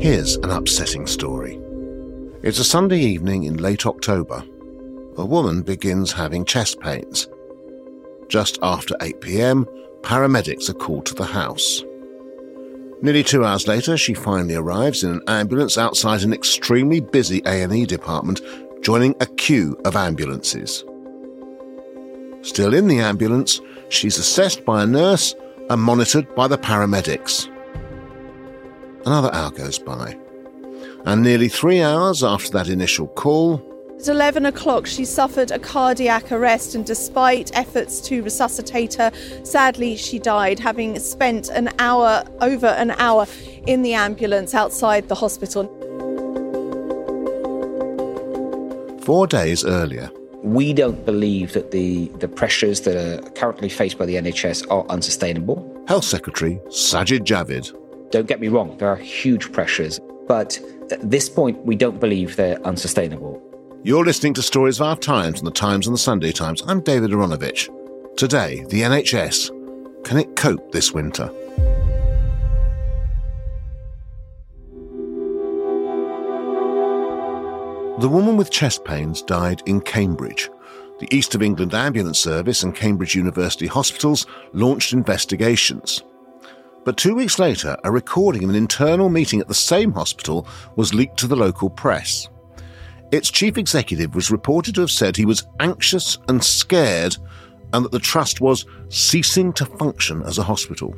Here's an upsetting story. It's a Sunday evening in late October. A woman begins having chest pains. Just after 8 pm, paramedics are called to the house. Nearly two hours later, she finally arrives in an ambulance outside an extremely busy A&E department, joining a queue of ambulances. Still in the ambulance, she's assessed by a nurse and monitored by the paramedics. Another hour goes by, and nearly three hours after that initial call, at 11 o'clock, she suffered a cardiac arrest, and despite efforts to resuscitate her, sadly, she died, having spent an hour, over an hour, in the ambulance outside the hospital. Four days earlier, we don't believe that the, the pressures that are currently faced by the NHS are unsustainable. Health Secretary Sajid Javid. Don't get me wrong, there are huge pressures, but at this point, we don't believe they're unsustainable. You're listening to Stories of Our Times and the Times and the Sunday Times. I'm David Aaronovitch. Today, the NHS. Can it cope this winter? The woman with chest pains died in Cambridge. The East of England Ambulance Service and Cambridge University Hospitals launched investigations. But two weeks later, a recording of an internal meeting at the same hospital was leaked to the local press. Its chief executive was reported to have said he was anxious and scared and that the trust was ceasing to function as a hospital.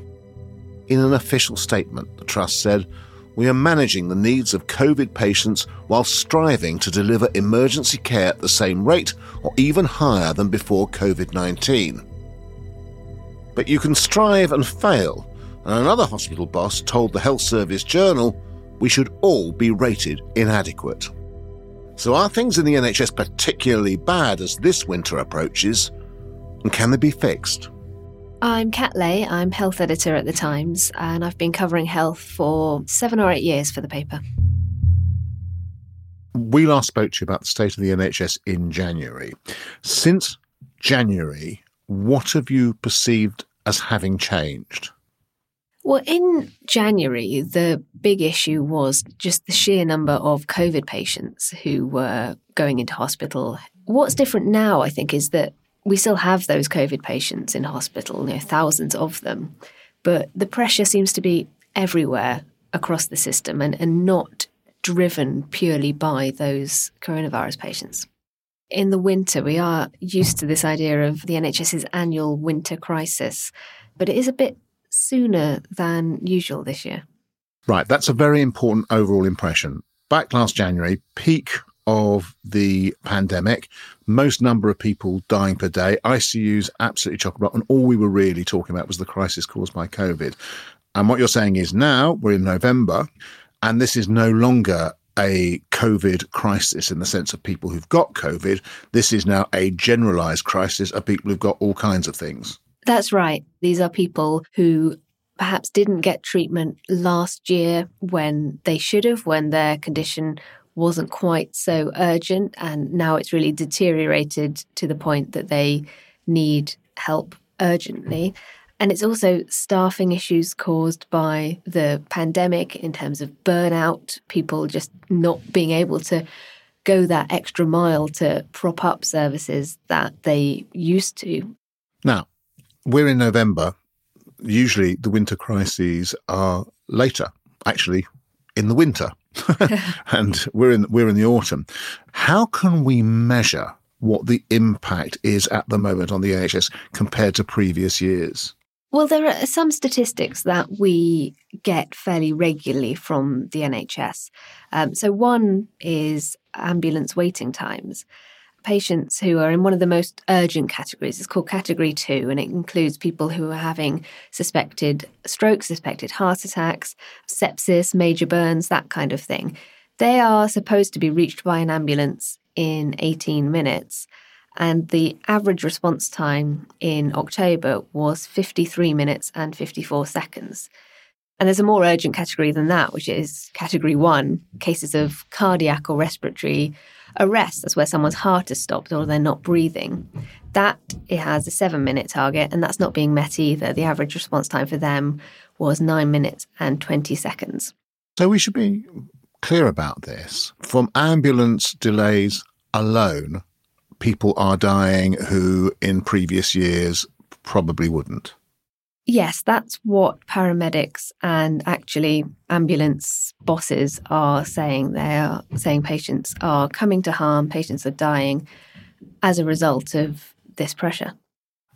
In an official statement, the trust said, We are managing the needs of COVID patients while striving to deliver emergency care at the same rate or even higher than before COVID 19. But you can strive and fail, and another hospital boss told the Health Service Journal, We should all be rated inadequate. So, are things in the NHS particularly bad as this winter approaches? And can they be fixed? I'm Kat Lay. I'm health editor at The Times, and I've been covering health for seven or eight years for the paper. We last spoke to you about the state of the NHS in January. Since January, what have you perceived as having changed? Well, in January, the big issue was just the sheer number of COVID patients who were going into hospital. What's different now, I think, is that we still have those COVID patients in hospital, you know, thousands of them, but the pressure seems to be everywhere across the system and, and not driven purely by those coronavirus patients. In the winter, we are used to this idea of the NHS's annual winter crisis, but it is a bit sooner than usual this year. Right, that's a very important overall impression. Back last January, peak of the pandemic, most number of people dying per day, ICUs absolutely chock a block, and all we were really talking about was the crisis caused by COVID. And what you're saying is now we're in November, and this is no longer a COVID crisis in the sense of people who've got COVID. This is now a generalized crisis of people who've got all kinds of things. That's right. These are people who perhaps didn't get treatment last year when they should have, when their condition wasn't quite so urgent. And now it's really deteriorated to the point that they need help urgently. And it's also staffing issues caused by the pandemic in terms of burnout, people just not being able to go that extra mile to prop up services that they used to. Now, we're in November. Usually the winter crises are later, actually in the winter. and we're in we're in the autumn. How can we measure what the impact is at the moment on the NHS compared to previous years? Well, there are some statistics that we get fairly regularly from the NHS. Um, so, one is ambulance waiting times patients who are in one of the most urgent categories. It's called category two, and it includes people who are having suspected strokes, suspected heart attacks, sepsis, major burns, that kind of thing. They are supposed to be reached by an ambulance in 18 minutes. And the average response time in October was 53 minutes and 54 seconds. And there's a more urgent category than that, which is category one cases of cardiac or respiratory arrest, that's where someone's heart has stopped or they're not breathing. That it has a seven minute target, and that's not being met either. The average response time for them was nine minutes and 20 seconds. So we should be clear about this. From ambulance delays alone, people are dying who in previous years probably wouldn't. Yes, that's what paramedics and actually ambulance bosses are saying. They are saying patients are coming to harm, patients are dying as a result of this pressure.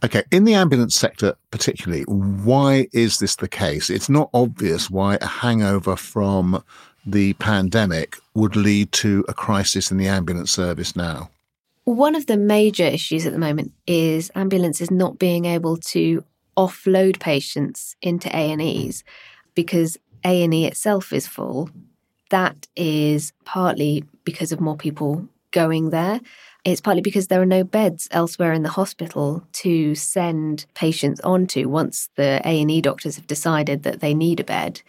Okay, in the ambulance sector particularly, why is this the case? It's not obvious why a hangover from the pandemic would lead to a crisis in the ambulance service now. One of the major issues at the moment is ambulances not being able to offload patients into A&Es because A&E itself is full. That is partly because of more people going there. It's partly because there are no beds elsewhere in the hospital to send patients onto once the A&E doctors have decided that they need a bed.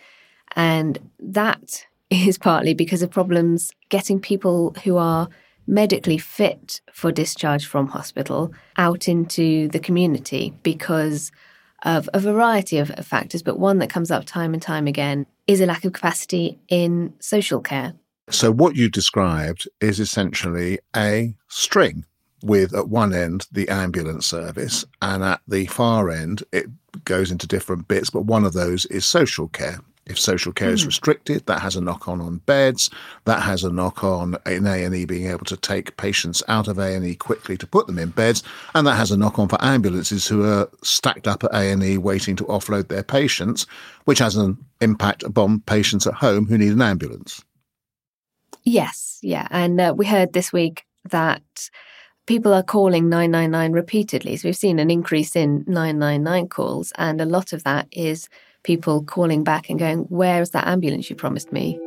And that is partly because of problems getting people who are medically fit for discharge from hospital out into the community because of a variety of factors, but one that comes up time and time again is a lack of capacity in social care. So, what you described is essentially a string with at one end the ambulance service, and at the far end, it goes into different bits, but one of those is social care. If social care mm. is hmm. restricted, that has a knock on on beds. That has a knock on in A and E being able to take patients out of A and E quickly to put them in beds, and that has a knock on for ambulances who are stacked up at A and E waiting to offload their patients, which has an impact upon patients at home who need an ambulance. Yes, yeah, and uh, we heard this week that people are calling 999 repeatedly. So we've seen an increase in 999 calls, and a lot of that is people calling back and going, Where's that ambulance you promised me?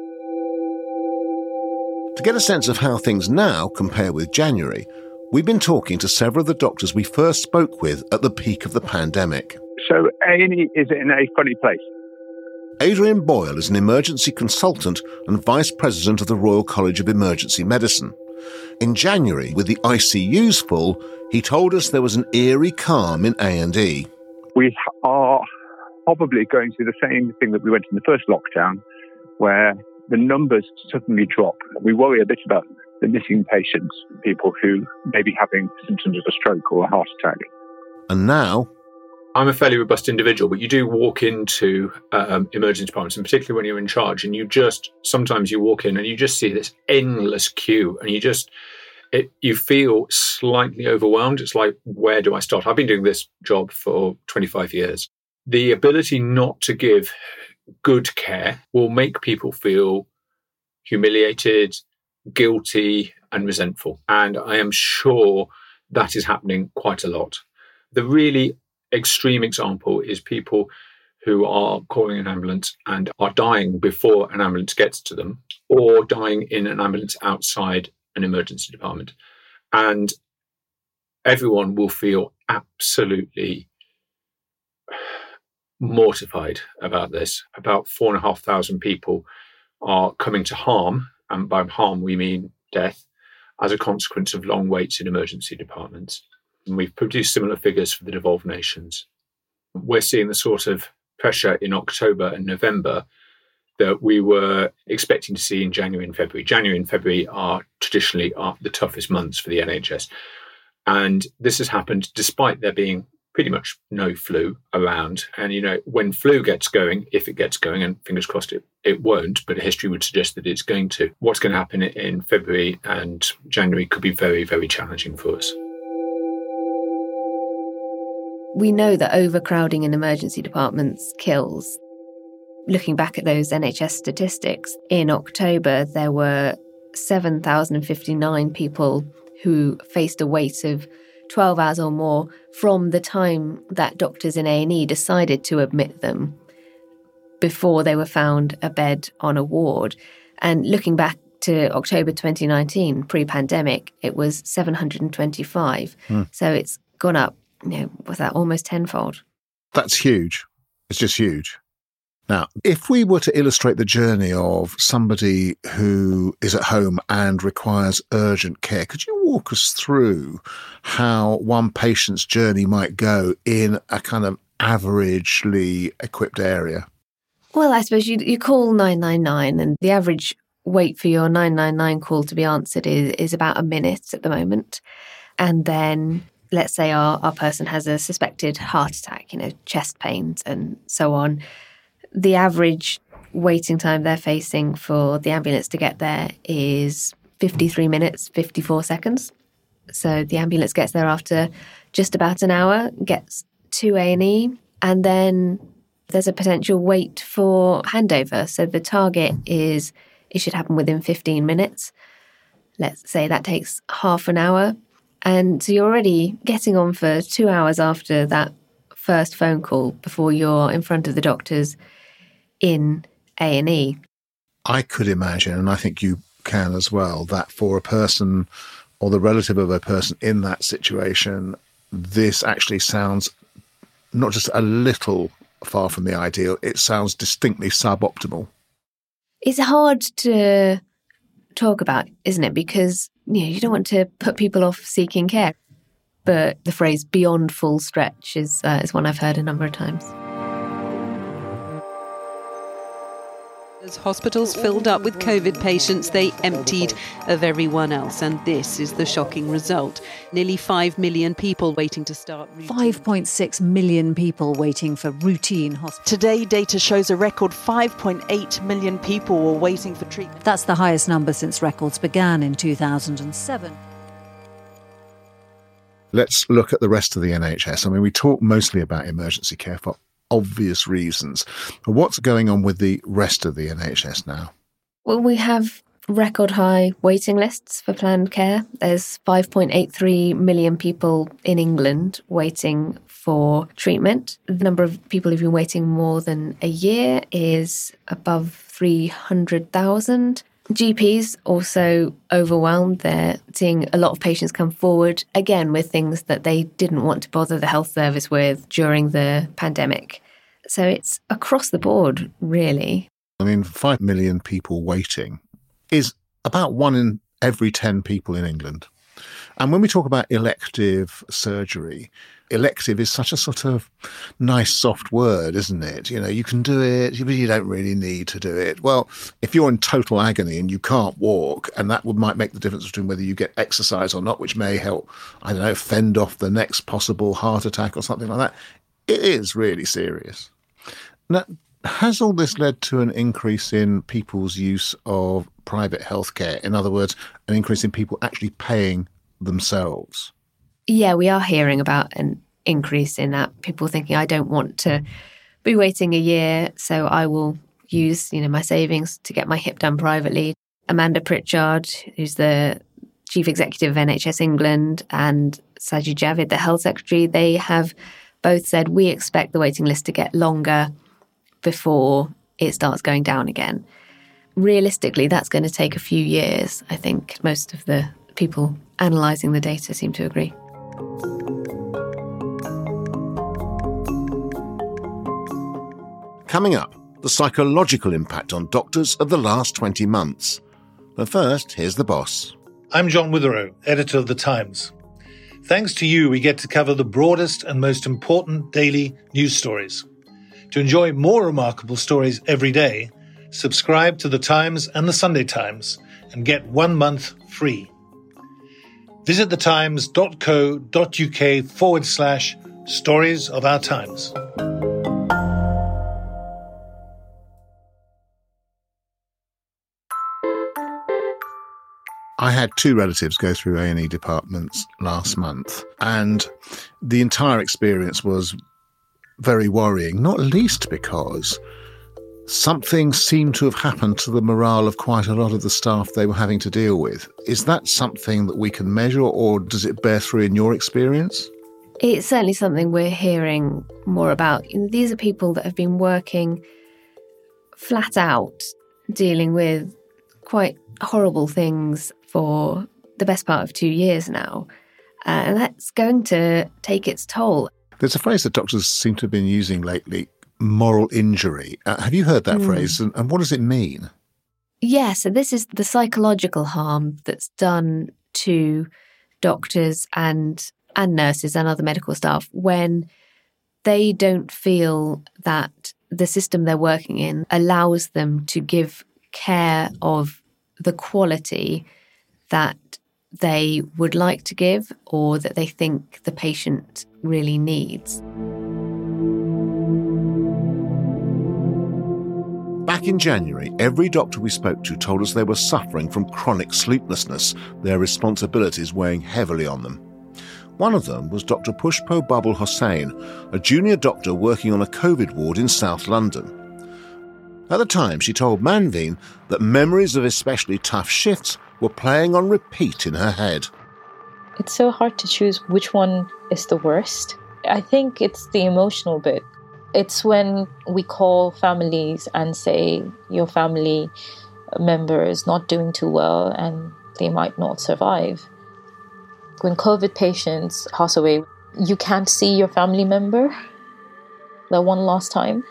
To get a sense of how things now compare with January, we've been talking to several of the doctors we first spoke with at the peak of the pandemic. So A&E is in a funny place. Adrian Boyle is an emergency consultant and vice president of the Royal College of Emergency Medicine. In January, with the ICUs full, he told us there was an eerie calm in A&E. We are probably going through the same thing that we went in the first lockdown, where the numbers suddenly drop. We worry a bit about the missing patients, people who may be having symptoms of a stroke or a heart attack. And now, I'm a fairly robust individual, but you do walk into um, emergency departments, and particularly when you're in charge, and you just sometimes you walk in and you just see this endless queue, and you just it, you feel slightly overwhelmed. It's like, where do I start? I've been doing this job for 25 years, the ability not to give good care will make people feel humiliated, guilty, and resentful. And I am sure that is happening quite a lot. The really extreme example is people who are calling an ambulance and are dying before an ambulance gets to them, or dying in an ambulance outside an emergency department. And everyone will feel absolutely mortified about this. About four and a half thousand people are coming to harm, and by harm we mean death, as a consequence of long waits in emergency departments. And we've produced similar figures for the devolved nations. We're seeing the sort of pressure in October and November that we were expecting to see in January and February. January and February are traditionally are the toughest months for the NHS. And this has happened despite there being pretty much no flu around. And, you know, when flu gets going, if it gets going, and fingers crossed it, it won't, but history would suggest that it's going to, what's going to happen in February and January could be very, very challenging for us. We know that overcrowding in emergency departments kills. Looking back at those NHS statistics, in October there were 7,059 people who faced a wait of 12 hours or more from the time that doctors in A&E decided to admit them before they were found a bed on a ward. And looking back to October 2019, pre-pandemic, it was 725. Hmm. So it's gone up, you know, was that almost tenfold? That's huge. It's just huge. Now, if we were to illustrate the journey of somebody who is at home and requires urgent care, could you walk us through how one patient's journey might go in a kind of averagely equipped area? Well, I suppose you, you call 999, and the average wait for your 999 call to be answered is, is about a minute at the moment. And then let's say our, our person has a suspected heart attack, you know, chest pains and so on. The average waiting time they're facing for the ambulance to get there is 53 minutes, 54 seconds. So the ambulance gets there after just about an hour, gets to A&E, and then there's a potential wait for handover. So the target is it should happen within 15 minutes. Let's say that takes half an hour. And so you're already getting on for two hours after that first phone call before you're in front of the doctors in A&E. I could imagine, and I think you can as well, that for a person or the relative of a person in that situation, this actually sounds not just a little far from the ideal, it sounds distinctly suboptimal. It's hard to talk about, isn't it? Because you know, you don't want to put people off seeking care. But the phrase beyond full stretch is uh, is one I've heard a number of times. As hospitals filled up with COVID patients, they emptied of everyone else. And this is the shocking result. Nearly 5 million people waiting to start. 5.6 million people waiting for routine hospital. Today, data shows a record 5.8 million people were waiting for treatment. That's the highest number since records began in 2007. Let's look at the rest of the NHS. I mean, we talk mostly about emergency care for obvious reasons. What's going on with the rest of the NHS now? Well, we have record high waiting lists for planned care. There's 5.83 million people in England waiting for treatment. The number of people who've been waiting more than a year is above 300,000. GPs also overwhelmed. They're seeing a lot of patients come forward again with things that they didn't want to bother the health service with during the pandemic. So it's across the board, really. I mean, 5 million people waiting is about one in every 10 people in England. And when we talk about elective surgery, elective is such a sort of nice, soft word, isn't it? You know, you can do it, but you don't really need to do it. Well, if you're in total agony and you can't walk, and that would might make the difference between whether you get exercise or not, which may help, I don't know, fend off the next possible heart attack or something like that. It is really serious. Now, has all this led to an increase in people's use of private healthcare? In other words, an increase in people actually paying themselves? Yeah, we are hearing about an increase in that. People thinking, I don't want to be waiting a year, so I will use, you know, my savings to get my hip done privately. Amanda Pritchard, who's the chief executive of NHS England, and Sajid Javid, the health secretary, they have both said we expect the waiting list to get longer before it starts going down again. Realistically, that's going to take a few years. I think most of the people analysing the data seem to agree. Coming up, the psychological impact on doctors of the last 20 months. But first, here's the boss. I'm John Witherow, editor of The Times. Thanks to you, we get to cover the broadest and most important daily news stories. To enjoy more remarkable stories every day, subscribe to The Times and The Sunday Times and get one month free. Visit thetimes.co.uk forward slash stories of our times. I had two relatives go through A&E departments last month and the entire experience was very worrying, not least because something seemed to have happened to the morale of quite a lot of the staff they were having to deal with. Is that something that we can measure or does it bear through in your experience? It's certainly something we're hearing more about. These are people that have been working flat out, dealing with quite horrible things for the best part of two years now. Uh, and that's going to take its toll. There's a phrase that doctors seem to have been using lately moral injury. Uh, have you heard that mm. phrase? And, and what does it mean? Yeah, so this is the psychological harm that's done to doctors and and nurses and other medical staff when they don't feel that the system they're working in allows them to give care of the quality that they would like to give or that they think the patient really needs. Back in January, every doctor we spoke to told us they were suffering from chronic sleeplessness, their responsibilities weighing heavily on them. One of them was Dr. Pushpo Babul Hossain, a junior doctor working on a COVID ward in South London. At the time, she told Manveen that memories of especially tough shifts were playing on repeat in her head. It's so hard to choose which one is the worst. I think it's the emotional bit. It's when we call families and say your family member is not doing too well and they might not survive. When COVID patients pass away, you can't see your family member the one last time.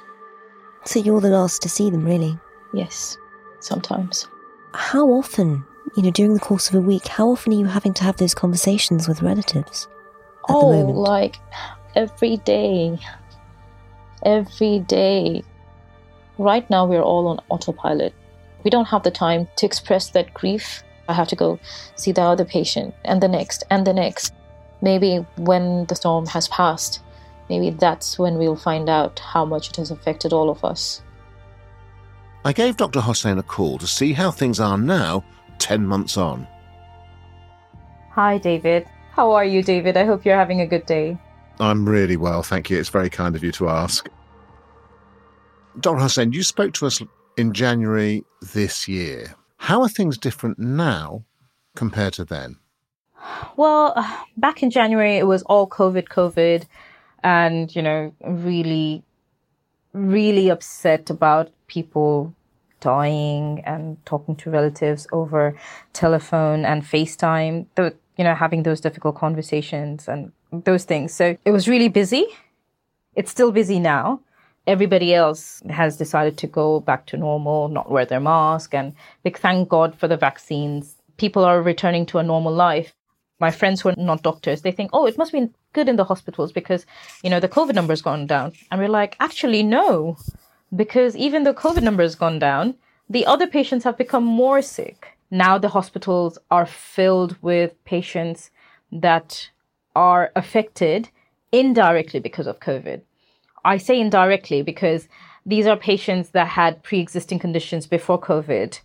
So you're the last to see them, really? Yes, sometimes. How often, you know, during the course of a week, how often are you having to have those conversations with relatives? oh, like every day every day. Right now, we're all on autopilot. We don't have the time to express that grief. I have to go see the other patient and the next and the next. Maybe when the storm has passed, maybe that's when we'll find out how much it has affected all of us. I gave Dr. Hossain a call to see how things are now, 10 months on. Hi, David. How are you, David? I hope you're having a good day. I'm really well, thank you. It's very kind of you to ask. Dr. Hossain, you spoke to us in January this year. How are things different now compared to then? Well, back in January, it was all COVID, COVID, and, you know, really, really upset about people dying and talking to relatives over telephone and FaceTime, the, you know, having those difficult conversations and those things. So it was really busy. It's still busy now. Everybody else has decided to go back to normal, not wear their mask, and big thank God for the vaccines. People are returning to a normal life. My friends who are not doctors, they think, oh, it must be good in the hospitals because, you know, the COVID number has gone down. And we're like, actually, no, because even though COVID number has gone down, the other patients have become more sick. Now the hospitals are filled with patients that are affected indirectly because of COVID. I say indirectly because these are patients that had pre existing conditions before COVID.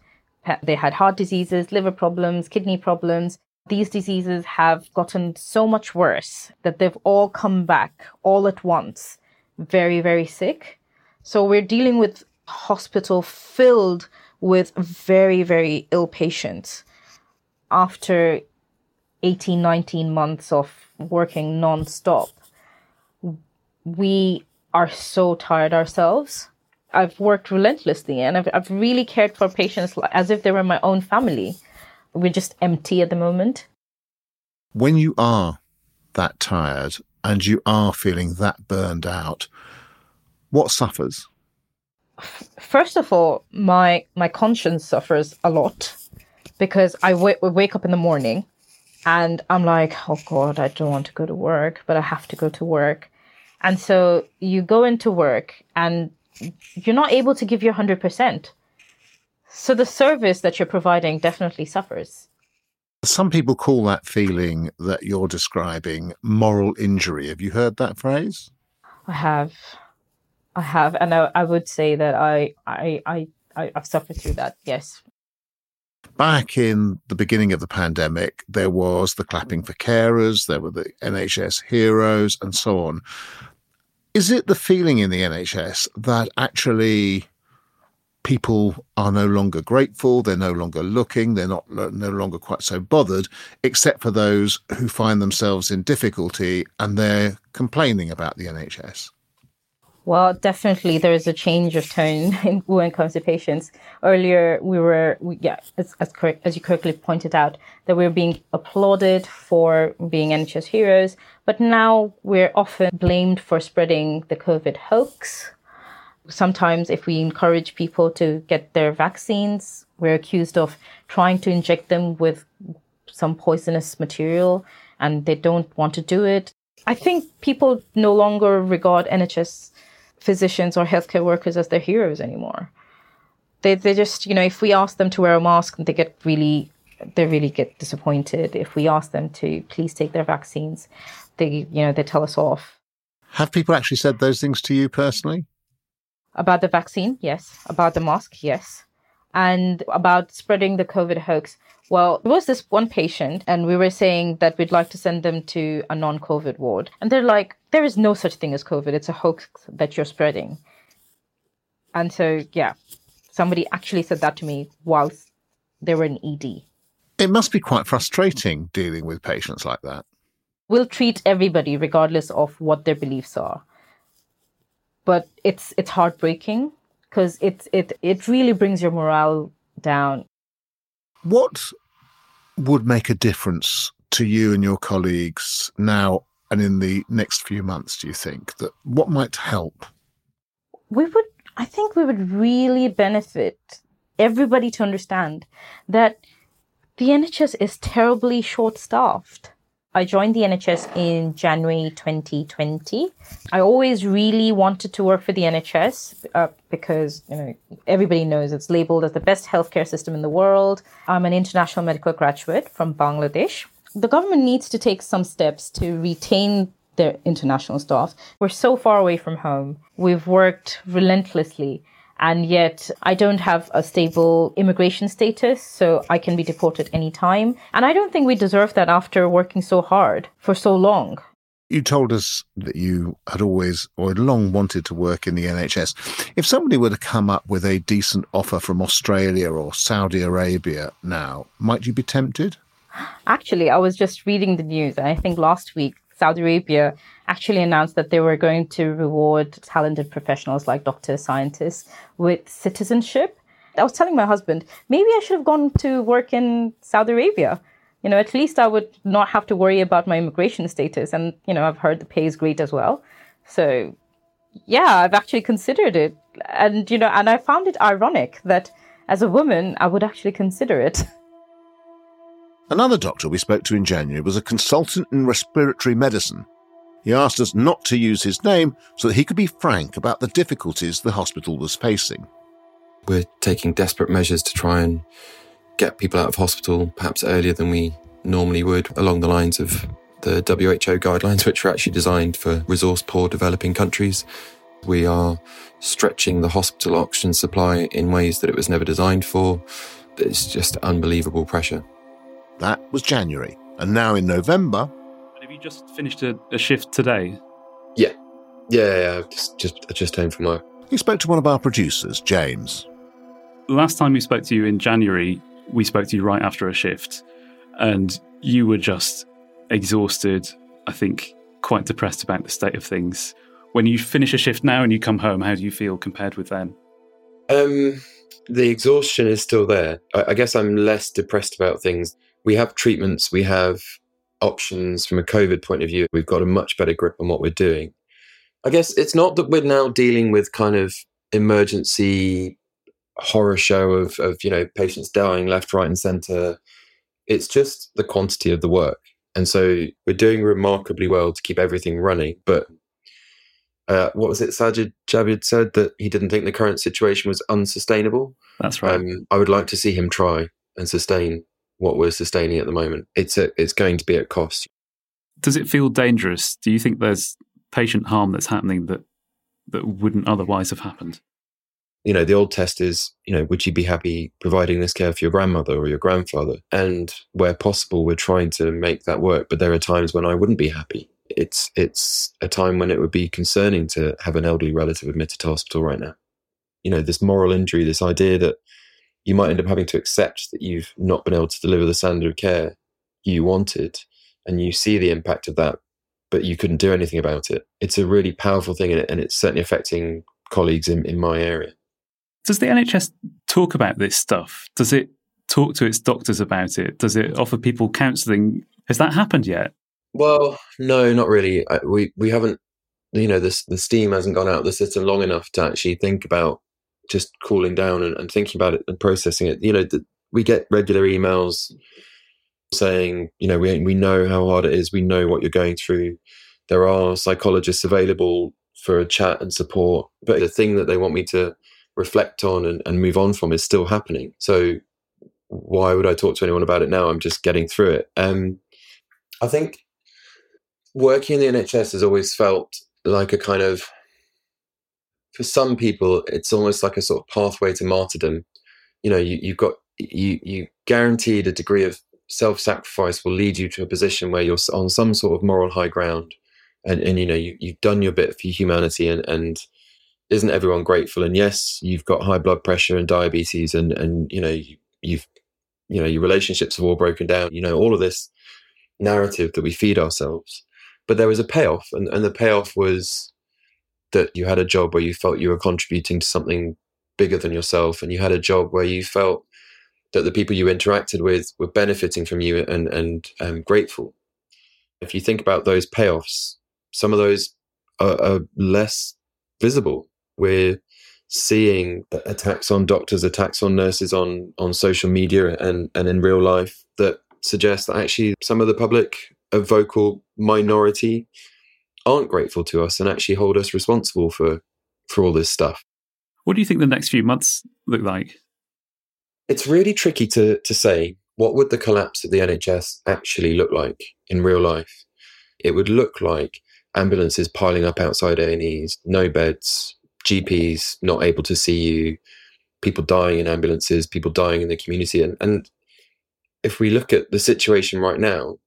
They had heart diseases, liver problems, kidney problems. These diseases have gotten so much worse that they've all come back all at once, very, very sick. So we're dealing with hospital filled with very, very ill patients after 18, 19 months of working non-stop. We are so tired ourselves. I've worked relentlessly and I've, I've really cared for patients as if they were my own family. We're just empty at the moment. When you are that tired and you are feeling that burned out what suffers? First of all my my conscience suffers a lot because I w- wake up in the morning and I'm like, oh God, I don't want to go to work, but I have to go to work. And so you go into work and you're not able to give your 100%. So the service that you're providing definitely suffers. Some people call that feeling that you're describing moral injury. Have you heard that phrase? I have. I have. And I, I would say that I, I, I, I've suffered through that, yes back in the beginning of the pandemic, there was the clapping for carers, there were the NHS heroes, and so on. Is it the feeling in the NHS that actually people are no longer grateful, they're no longer looking, they're not no longer quite so bothered, except for those who find themselves in difficulty and they're complaining about the NHS? Well, definitely there is a change of tone when it comes to patients. Earlier, we were, we, yeah, as, as, as you correctly pointed out, that we were being applauded for being NHS heroes, but now we're often blamed for spreading the COVID hoax. Sometimes, if we encourage people to get their vaccines, we're accused of trying to inject them with some poisonous material and they don't want to do it. I think people no longer regard NHS physicians or healthcare workers as their heroes anymore. They they just you know if we ask them to wear a mask, they get really they really get disappointed. If we ask them to please take their vaccines, they you know they tell us off. Have people actually said those things to you personally? About the vaccine, yes. About the mask, yes. And about spreading the COVID hoax. Well, there was this one patient, and we were saying that we'd like to send them to a non COVID ward. And they're like, there is no such thing as COVID. It's a hoax that you're spreading. And so, yeah, somebody actually said that to me whilst they were in ED. It must be quite frustrating dealing with patients like that. We'll treat everybody regardless of what their beliefs are. But it's it's heartbreaking because it it it really brings your morale down. What would make a difference to you and your colleagues now and in the next few months, do you think? That what might help? We would I think we would really benefit everybody to understand that the NHS is terribly short staffed. I joined the NHS in January 2020. I always really wanted to work for the NHS uh, because you know everybody knows it's labeled as the best healthcare system in the world. I'm an international medical graduate from Bangladesh. The government needs to take some steps to retain their international staff. We're so far away from home. We've worked relentlessly and yet I don't have a stable immigration status, so I can be deported anytime. And I don't think we deserve that after working so hard for so long. You told us that you had always or had long wanted to work in the NHS. If somebody were to come up with a decent offer from Australia or Saudi Arabia now, might you be tempted? Actually, I was just reading the news, I think last week Saudi Arabia actually announced that they were going to reward talented professionals like doctors, scientists with citizenship. I was telling my husband, maybe I should have gone to work in Saudi Arabia. You know, at least I would not have to worry about my immigration status. And, you know, I've heard the pay is great as well. So, yeah, I've actually considered it. And, you know, and I found it ironic that as a woman, I would actually consider it. Another doctor we spoke to in January was a consultant in respiratory medicine. He asked us not to use his name so that he could be frank about the difficulties the hospital was facing. We're taking desperate measures to try and get people out of hospital perhaps earlier than we normally would, along the lines of the WHO guidelines, which are actually designed for resource poor developing countries. We are stretching the hospital oxygen supply in ways that it was never designed for. It's just unbelievable pressure. That was January. And now in November. Have you just finished a, a shift today? Yeah. Yeah, yeah, just, just, just home from work. He spoke to one of our producers, James. Last time we spoke to you in January, we spoke to you right after a shift, and you were just exhausted, I think quite depressed about the state of things. When you finish a shift now and you come home, how do you feel compared with then? Um, the exhaustion is still there. I, I guess I'm less depressed about things we have treatments, we have options from a COVID point of view. We've got a much better grip on what we're doing. I guess it's not that we're now dealing with kind of emergency horror show of, of you know patients dying left, right, and centre. It's just the quantity of the work, and so we're doing remarkably well to keep everything running. But uh, what was it? Sajid Javid said that he didn't think the current situation was unsustainable. That's right. Um, I would like to see him try and sustain what we're sustaining at the moment. It's a, it's going to be at cost. Does it feel dangerous? Do you think there's patient harm that's happening that that wouldn't otherwise have happened? You know, the old test is, you know, would you be happy providing this care for your grandmother or your grandfather? And where possible, we're trying to make that work. But there are times when I wouldn't be happy. It's it's a time when it would be concerning to have an elderly relative admitted to hospital right now. You know, this moral injury, this idea that you might end up having to accept that you've not been able to deliver the standard of care you wanted and you see the impact of that but you couldn't do anything about it. It's a really powerful thing and it's certainly affecting colleagues in, in my area. Does the nhs talk about this stuff? Does it talk to its doctors about it? Does it offer people counselling? Has that happened yet? Well no not really. We we haven't you know the, the steam hasn't gone out of the system long enough to actually think about just cooling down and, and thinking about it and processing it. You know, the, we get regular emails saying, you know, we we know how hard it is. We know what you're going through. There are psychologists available for a chat and support. But the thing that they want me to reflect on and, and move on from is still happening. So why would I talk to anyone about it now? I'm just getting through it. Um, I think working in the NHS has always felt like a kind of, for some people, it's almost like a sort of pathway to martyrdom. You know, you, you've got you you guaranteed a degree of self-sacrifice will lead you to a position where you're on some sort of moral high ground, and and you know you, you've done your bit for humanity, and and isn't everyone grateful? And yes, you've got high blood pressure and diabetes, and and you know you, you've you know your relationships have all broken down. You know all of this narrative that we feed ourselves but there was a payoff, and, and the payoff was that you had a job where you felt you were contributing to something bigger than yourself, and you had a job where you felt that the people you interacted with were benefiting from you and and um, grateful. If you think about those payoffs, some of those are, are less visible. We're seeing attacks on doctors, attacks on nurses on on social media and and in real life that suggest that actually some of the public a vocal minority aren't grateful to us and actually hold us responsible for for all this stuff. What do you think the next few months look like? It's really tricky to to say what would the collapse of the NHS actually look like in real life. It would look like ambulances piling up outside A&Es, no beds, GPs not able to see you, people dying in ambulances, people dying in the community and, and if we look at the situation right now,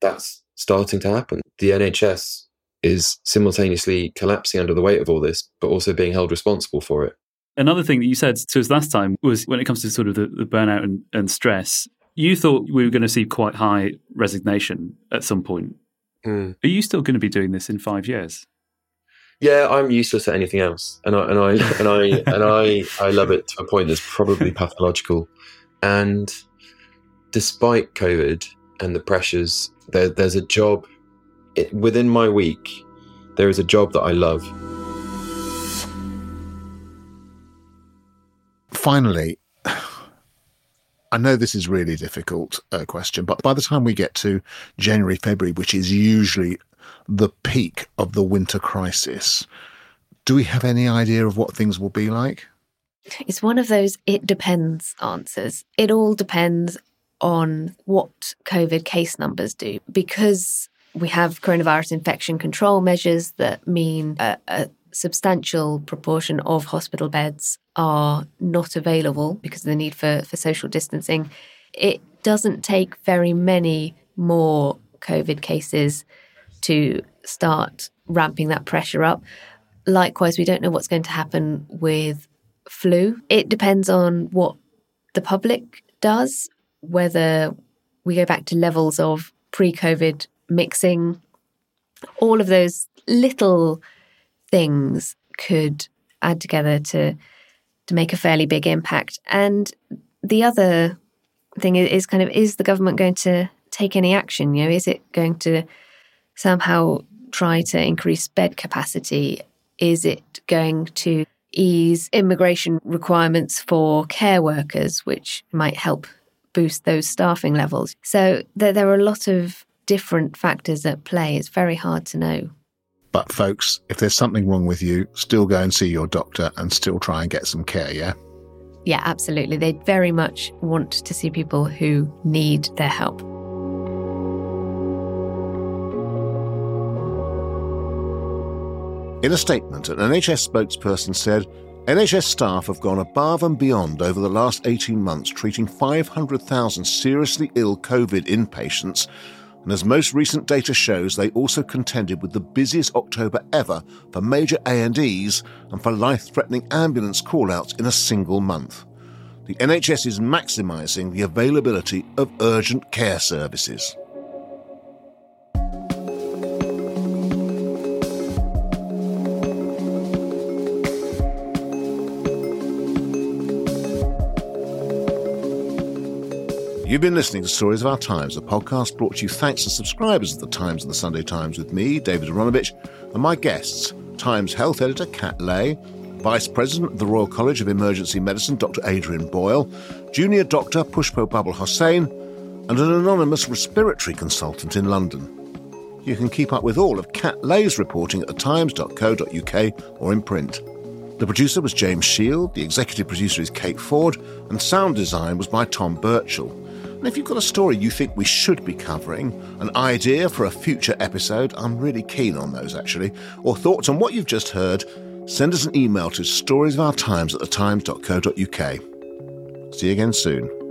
that's starting to happen. The NHS is simultaneously collapsing under the weight of all this, but also being held responsible for it. Another thing that you said to us last time was when it comes to sort of the, the burnout and, and, stress, you thought we were going to see quite high resignation at some point. Mm. Are you still going to be doing this in five years? Yeah, I'm useless at anything else, and I and I and I and I I love it to a point that's probably pathological. And despite COVID and the pressures there, there's a job it, within my week. There is a job that I love. Finally, I know this is really difficult uh, question, but by the time we get to January, February, which is usually the peak of the winter crisis, do we have any idea of what things will be like? It's one of those it depends answers. It all depends on what COVID case numbers do because we have coronavirus infection control measures that mean a, a substantial proportion of hospital beds are not available because of the need for, for social distancing. It doesn't take very many more COVID cases to start ramping that pressure up. Likewise, we don't know what's going to happen with flu. It depends on what the public does whether we go back to levels of pre COVID mixing, all of those little things could add together to to make a fairly big impact. And the other thing is kind of is the government going to take any action? You know, is it going to somehow try to increase bed capacity? Is it going to ease immigration requirements for care workers, which might help boost those staffing levels. So there, there are a lot of different factors at play. It's very hard to know. But, folks, if there's something wrong with you, still go and see your doctor and still try and get some care, yeah? Yeah, absolutely. They very much want to see people who need their help. In a statement, an NHS spokesperson said NHS staff have gone above and beyond over the last 18 months, treating 500,000 seriously ill COVID inpatients. And as most recent data shows, they also contended with the busiest October ever for major A&Es and for life-threatening ambulance call-outs in a single month. The NHS is maximising the availability of urgent care services. You've been listening to Stories of Our Times, a podcast brought to you thanks to subscribers of the Times and the Sunday Times with me, David Aaronovitch, and my guests, Times Health Editor Kat Lay, Vice President of the Royal College of Emergency Medicine Dr. Adrian Boyle, Junior Doctor Pushpo Babul Hossain, and an anonymous respiratory consultant in London. you can keep up with all of Kat Lay's reporting at thetimes.co.uk or in print. The producer was James Shield, the executive producer is Kate Ford, and sound design was by Tom Birchall. And if you've got a story you think we should be covering, an idea for a future episode, I'm really keen on those actually, or thoughts on what you've just heard, send us an email to storiesofourtimes at thetimes.co.uk. See you again soon.